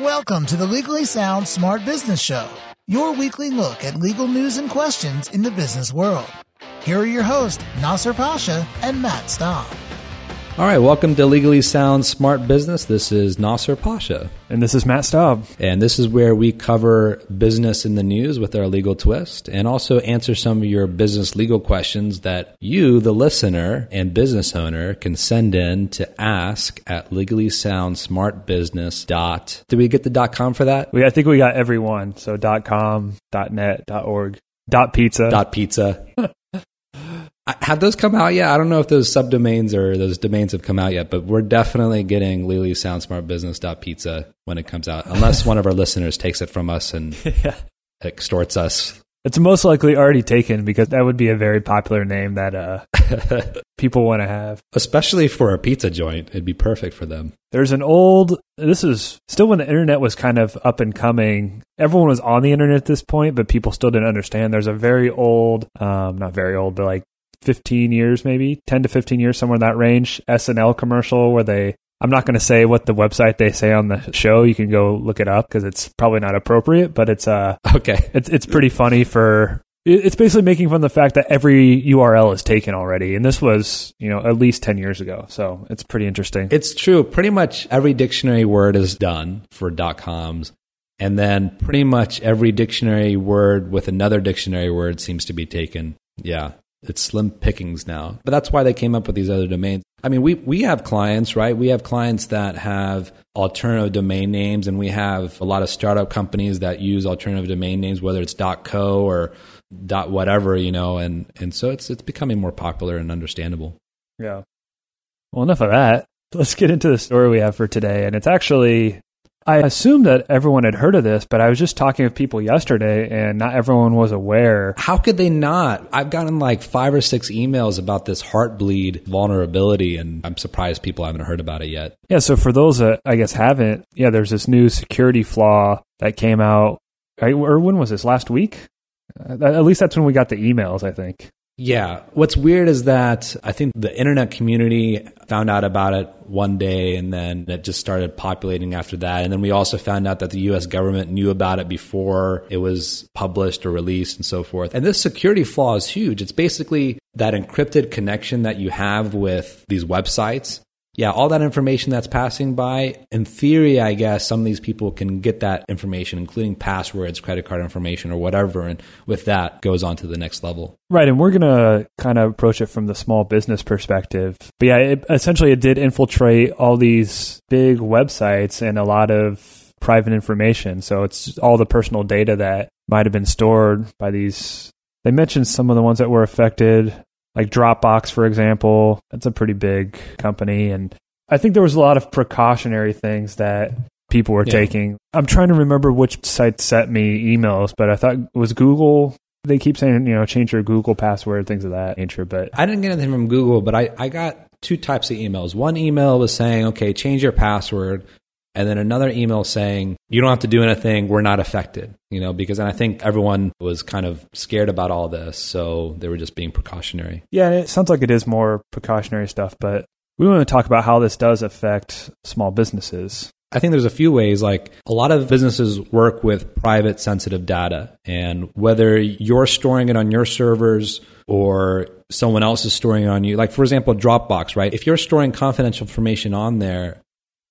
Welcome to the Legally Sound Smart Business Show, your weekly look at legal news and questions in the business world. Here are your hosts, Nasser Pasha and Matt Staub. All right, welcome to Legally Sound Smart Business. This is Nasser Pasha. And this is Matt Staub. And this is where we cover business in the news with our legal twist and also answer some of your business legal questions that you, the listener and business owner, can send in to ask at legallysoundsmartbusiness. Dot. Did we get the dot com for that? We, I think we got every one. So dot com, dot net, dot org, dot pizza. Dot pizza. Have those come out yet? I don't know if those subdomains or those domains have come out yet, but we're definitely getting Sound Pizza when it comes out, unless one of our listeners takes it from us and yeah. extorts us. It's most likely already taken because that would be a very popular name that uh, people want to have. Especially for a pizza joint, it'd be perfect for them. There's an old, this is still when the internet was kind of up and coming. Everyone was on the internet at this point, but people still didn't understand. There's a very old, um, not very old, but like 15 years, maybe 10 to 15 years, somewhere in that range. SNL commercial where they, I'm not going to say what the website they say on the show. You can go look it up because it's probably not appropriate, but it's, uh, okay. It's, it's pretty funny for, it's basically making fun of the fact that every URL is taken already. And this was, you know, at least 10 years ago. So it's pretty interesting. It's true. Pretty much every dictionary word is done for dot coms. And then pretty much every dictionary word with another dictionary word seems to be taken. Yeah it's slim pickings now. But that's why they came up with these other domains. I mean, we, we have clients, right? We have clients that have alternative domain names, and we have a lot of startup companies that use alternative domain names, whether it's .co or dot whatever, you know, and, and so it's it's becoming more popular and understandable. Yeah. Well, enough of that. Let's get into the story we have for today, and it's actually I assumed that everyone had heard of this, but I was just talking with people yesterday and not everyone was aware. How could they not? I've gotten like five or six emails about this heartbleed vulnerability, and I'm surprised people haven't heard about it yet. Yeah, so for those that I guess haven't, yeah, there's this new security flaw that came out. Or when was this? Last week? Uh, at least that's when we got the emails, I think. Yeah. What's weird is that I think the internet community found out about it one day and then it just started populating after that. And then we also found out that the US government knew about it before it was published or released and so forth. And this security flaw is huge. It's basically that encrypted connection that you have with these websites yeah, all that information that's passing by, in theory, I guess some of these people can get that information, including passwords, credit card information, or whatever. And with that, goes on to the next level. Right. And we're going to kind of approach it from the small business perspective. But yeah, it, essentially, it did infiltrate all these big websites and a lot of private information. So it's all the personal data that might have been stored by these. They mentioned some of the ones that were affected like Dropbox, for example. That's a pretty big company. And I think there was a lot of precautionary things that people were yeah. taking. I'm trying to remember which site sent me emails, but I thought it was Google. They keep saying, you know, change your Google password, things of that nature. But I didn't get anything from Google, but I, I got two types of emails. One email was saying, okay, change your password and then another email saying you don't have to do anything we're not affected you know because and i think everyone was kind of scared about all this so they were just being precautionary yeah it sounds like it is more precautionary stuff but we want to talk about how this does affect small businesses I think there's a few ways. Like a lot of businesses work with private sensitive data, and whether you're storing it on your servers or someone else is storing it on you, like for example, Dropbox, right? If you're storing confidential information on there,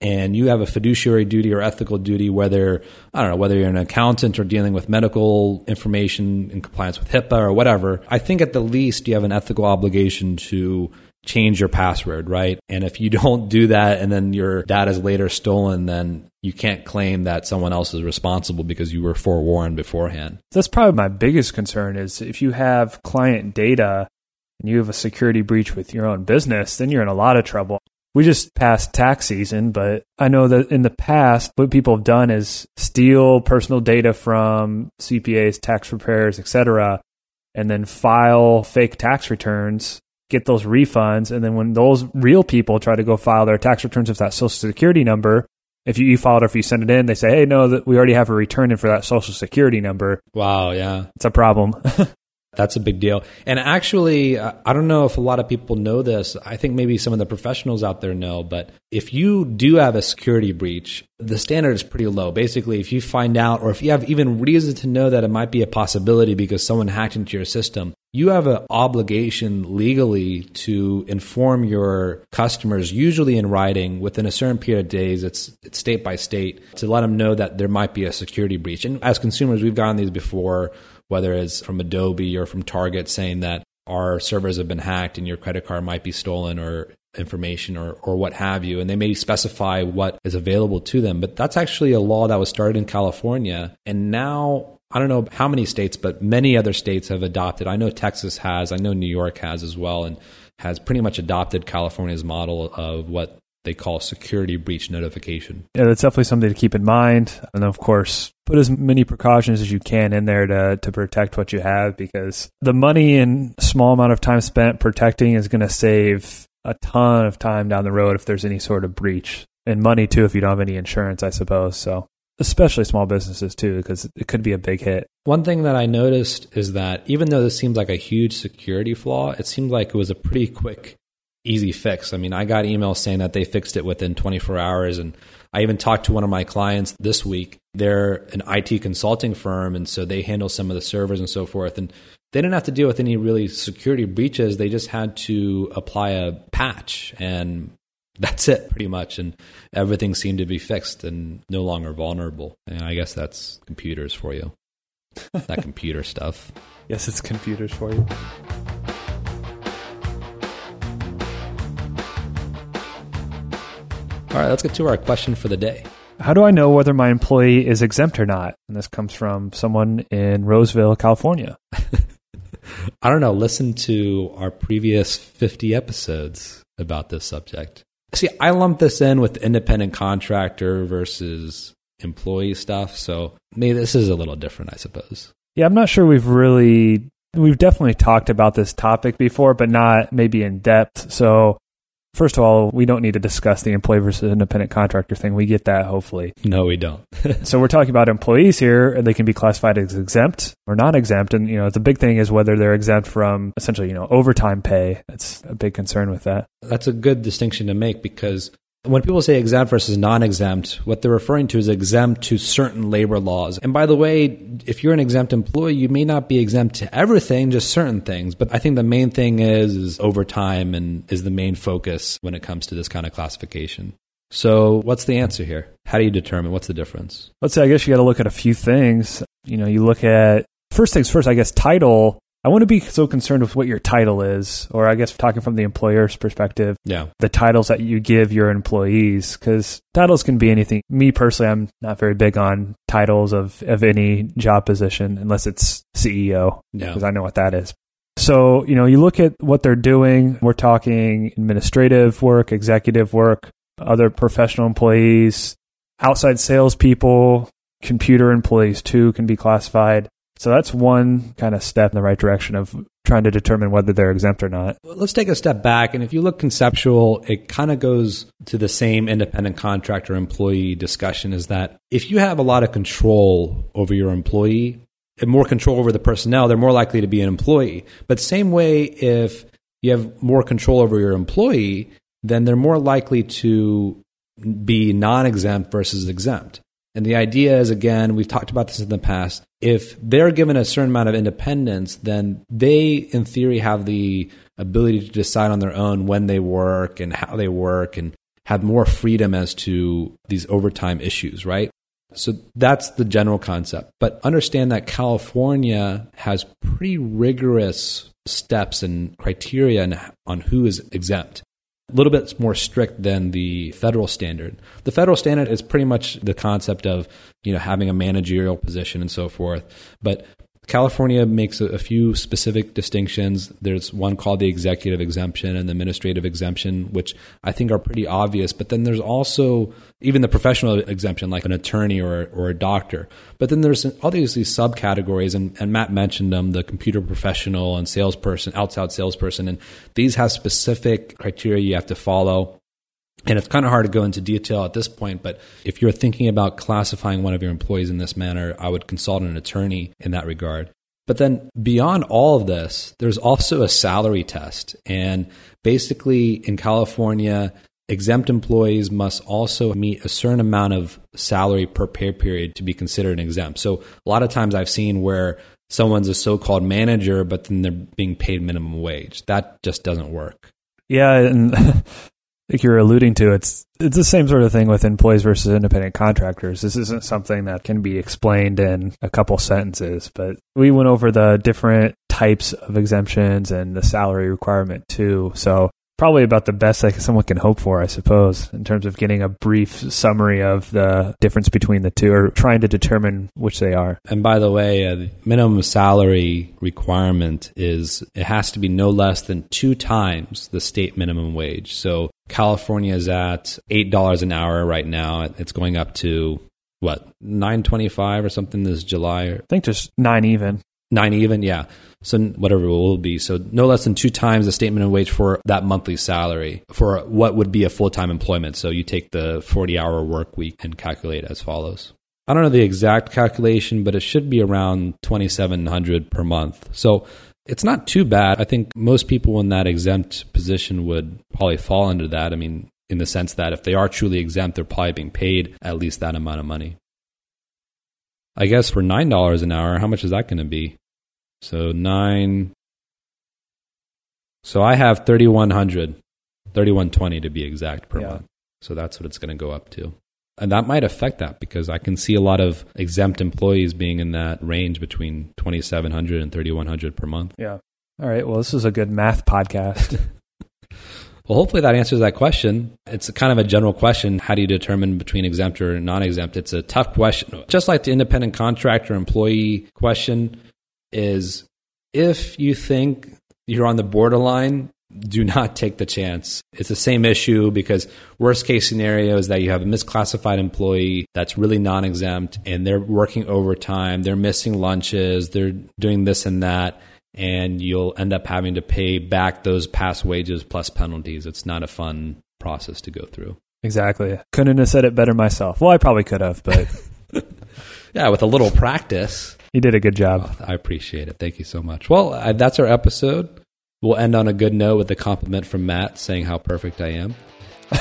and you have a fiduciary duty or ethical duty, whether, I don't know, whether you're an accountant or dealing with medical information in compliance with HIPAA or whatever, I think at the least you have an ethical obligation to change your password, right? And if you don't do that and then your data is later stolen, then you can't claim that someone else is responsible because you were forewarned beforehand. That's probably my biggest concern is if you have client data and you have a security breach with your own business, then you're in a lot of trouble we just passed tax season, but I know that in the past, what people have done is steal personal data from CPAs, tax preparers, etc., and then file fake tax returns, get those refunds, and then when those real people try to go file their tax returns with that social security number, if you e-file it or if you send it in, they say, "Hey, no, we already have a return in for that social security number." Wow, yeah, it's a problem. That's a big deal. And actually, uh, I don't know if a lot of people know this. I think maybe some of the professionals out there know, but if you do have a security breach, the standard is pretty low. Basically, if you find out or if you have even reason to know that it might be a possibility because someone hacked into your system, you have an obligation legally to inform your customers, usually in writing, within a certain period of days. It's, it's state by state to let them know that there might be a security breach. And as consumers, we've gotten these before whether it's from Adobe or from Target saying that our servers have been hacked and your credit card might be stolen or information or, or what have you. And they may specify what is available to them. But that's actually a law that was started in California. And now, I don't know how many states, but many other states have adopted. I know Texas has, I know New York has as well, and has pretty much adopted California's model of what they call security breach notification. Yeah, that's definitely something to keep in mind. And of course, put as many precautions as you can in there to, to protect what you have because the money and small amount of time spent protecting is going to save a ton of time down the road if there's any sort of breach. And money too if you don't have any insurance, I suppose. So especially small businesses too, because it could be a big hit. One thing that I noticed is that even though this seems like a huge security flaw, it seemed like it was a pretty quick easy fix. I mean, I got emails saying that they fixed it within 24 hours. And I even talked to one of my clients this week. They're an IT consulting firm, and so they handle some of the servers and so forth. And they didn't have to deal with any really security breaches. They just had to apply a patch, and that's it pretty much. And everything seemed to be fixed and no longer vulnerable. And I guess that's computers for you. that computer stuff. Yes, it's computers for you. All right, let's get to our question for the day. How do I know whether my employee is exempt or not? And this comes from someone in Roseville, California. I don't know. Listen to our previous 50 episodes about this subject. See, I lump this in with independent contractor versus employee stuff. So maybe this is a little different, I suppose. Yeah, I'm not sure we've really, we've definitely talked about this topic before, but not maybe in depth. So First of all, we don't need to discuss the employee versus independent contractor thing. We get that, hopefully. No, we don't. so we're talking about employees here, and they can be classified as exempt or non exempt. And, you know, the big thing is whether they're exempt from essentially, you know, overtime pay. That's a big concern with that. That's a good distinction to make because when people say exempt versus non exempt, what they're referring to is exempt to certain labor laws. And by the way, if you're an exempt employee, you may not be exempt to everything, just certain things. But I think the main thing is, is overtime and is the main focus when it comes to this kind of classification. So, what's the answer here? How do you determine what's the difference? Let's say, I guess you got to look at a few things. You know, you look at first things first, I guess title I want to be so concerned with what your title is, or I guess talking from the employer's perspective, yeah, the titles that you give your employees, because titles can be anything. Me personally, I'm not very big on titles of of any job position unless it's CEO, because yeah. I know what that is. So you know, you look at what they're doing. We're talking administrative work, executive work, other professional employees, outside salespeople, computer employees too can be classified. So that's one kind of step in the right direction of trying to determine whether they're exempt or not. Let's take a step back. And if you look conceptual, it kind of goes to the same independent contractor employee discussion is that if you have a lot of control over your employee and more control over the personnel, they're more likely to be an employee. But same way, if you have more control over your employee, then they're more likely to be non exempt versus exempt. And the idea is, again, we've talked about this in the past. If they're given a certain amount of independence, then they, in theory, have the ability to decide on their own when they work and how they work and have more freedom as to these overtime issues, right? So that's the general concept. But understand that California has pretty rigorous steps and criteria on who is exempt a little bit more strict than the federal standard. The federal standard is pretty much the concept of you know having a managerial position and so forth. But California makes a, a, few specific distinctions. There's one called the executive exemption and the administrative exemption, which I think are pretty obvious. But then there's also even the professional exemption, like an attorney or, or a doctor. But then there's all these, subcategories, and, and Matt mentioned them the computer professional and salesperson, outside salesperson. And these have specific criteria you have to follow. And it's kind of hard to go into detail at this point, but if you're thinking about classifying one of your employees in this manner, I would consult an attorney in that regard. But then beyond all of this, there's also a salary test. And basically in California, exempt employees must also meet a certain amount of salary per pay period to be considered exempt. So a lot of times I've seen where someone's a so-called manager, but then they're being paid minimum wage. That just doesn't work. Yeah, and like you're alluding to, it's it's the same sort of thing with employees versus independent contractors. This isn't something that can be explained in a couple sentences, but we went over the different types of exemptions and the salary requirement too. So probably about the best that someone can hope for, I suppose, in terms of getting a brief summary of the difference between the two or trying to determine which they are. And by the way, uh, the minimum salary requirement is it has to be no less than two times the state minimum wage. So California is at $8 an hour right now. It's going up to what, 925 or something this July? I think just nine even. Nine even, yeah. So whatever it will be. So no less than two times the statement of wage for that monthly salary for what would be a full time employment. So you take the 40 hour work week and calculate as follows. I don't know the exact calculation, but it should be around 2700 per month. So it's not too bad. I think most people in that exempt position would probably fall under that. I mean, in the sense that if they are truly exempt, they're probably being paid at least that amount of money. I guess for $9 an hour, how much is that going to be? So nine. So I have 3100, 3120 to be exact per yeah. month. So that's what it's going to go up to. And that might affect that because I can see a lot of exempt employees being in that range between 2700 and 3100 per month. Yeah. All right. Well, this is a good math podcast. well, hopefully that answers that question. It's kind of a general question. How do you determine between exempt or non exempt? It's a tough question. Just like the independent contractor employee question, is if you think you're on the borderline, do not take the chance. It's the same issue because worst case scenario is that you have a misclassified employee that's really non-exempt and they're working overtime, they're missing lunches, they're doing this and that and you'll end up having to pay back those past wages plus penalties. It's not a fun process to go through. Exactly. Couldn't have said it better myself. Well, I probably could have, but yeah, with a little practice. You did a good job. Oh, I appreciate it. Thank you so much. Well, I, that's our episode. We'll end on a good note with a compliment from Matt saying how perfect I am.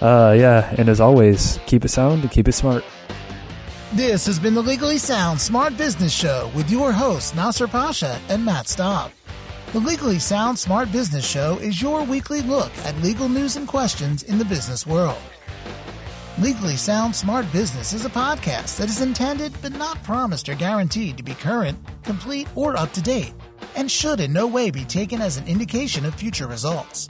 uh, yeah, and as always, keep it sound and keep it smart. This has been the Legally Sound Smart Business Show with your hosts, Nasser Pasha and Matt Staub. The Legally Sound Smart Business Show is your weekly look at legal news and questions in the business world. Legally Sound Smart Business is a podcast that is intended but not promised or guaranteed to be current, complete, or up to date, and should in no way be taken as an indication of future results.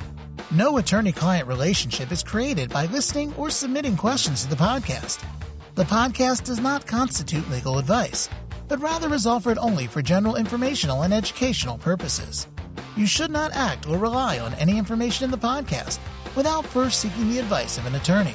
No attorney client relationship is created by listening or submitting questions to the podcast. The podcast does not constitute legal advice, but rather is offered only for general informational and educational purposes. You should not act or rely on any information in the podcast without first seeking the advice of an attorney.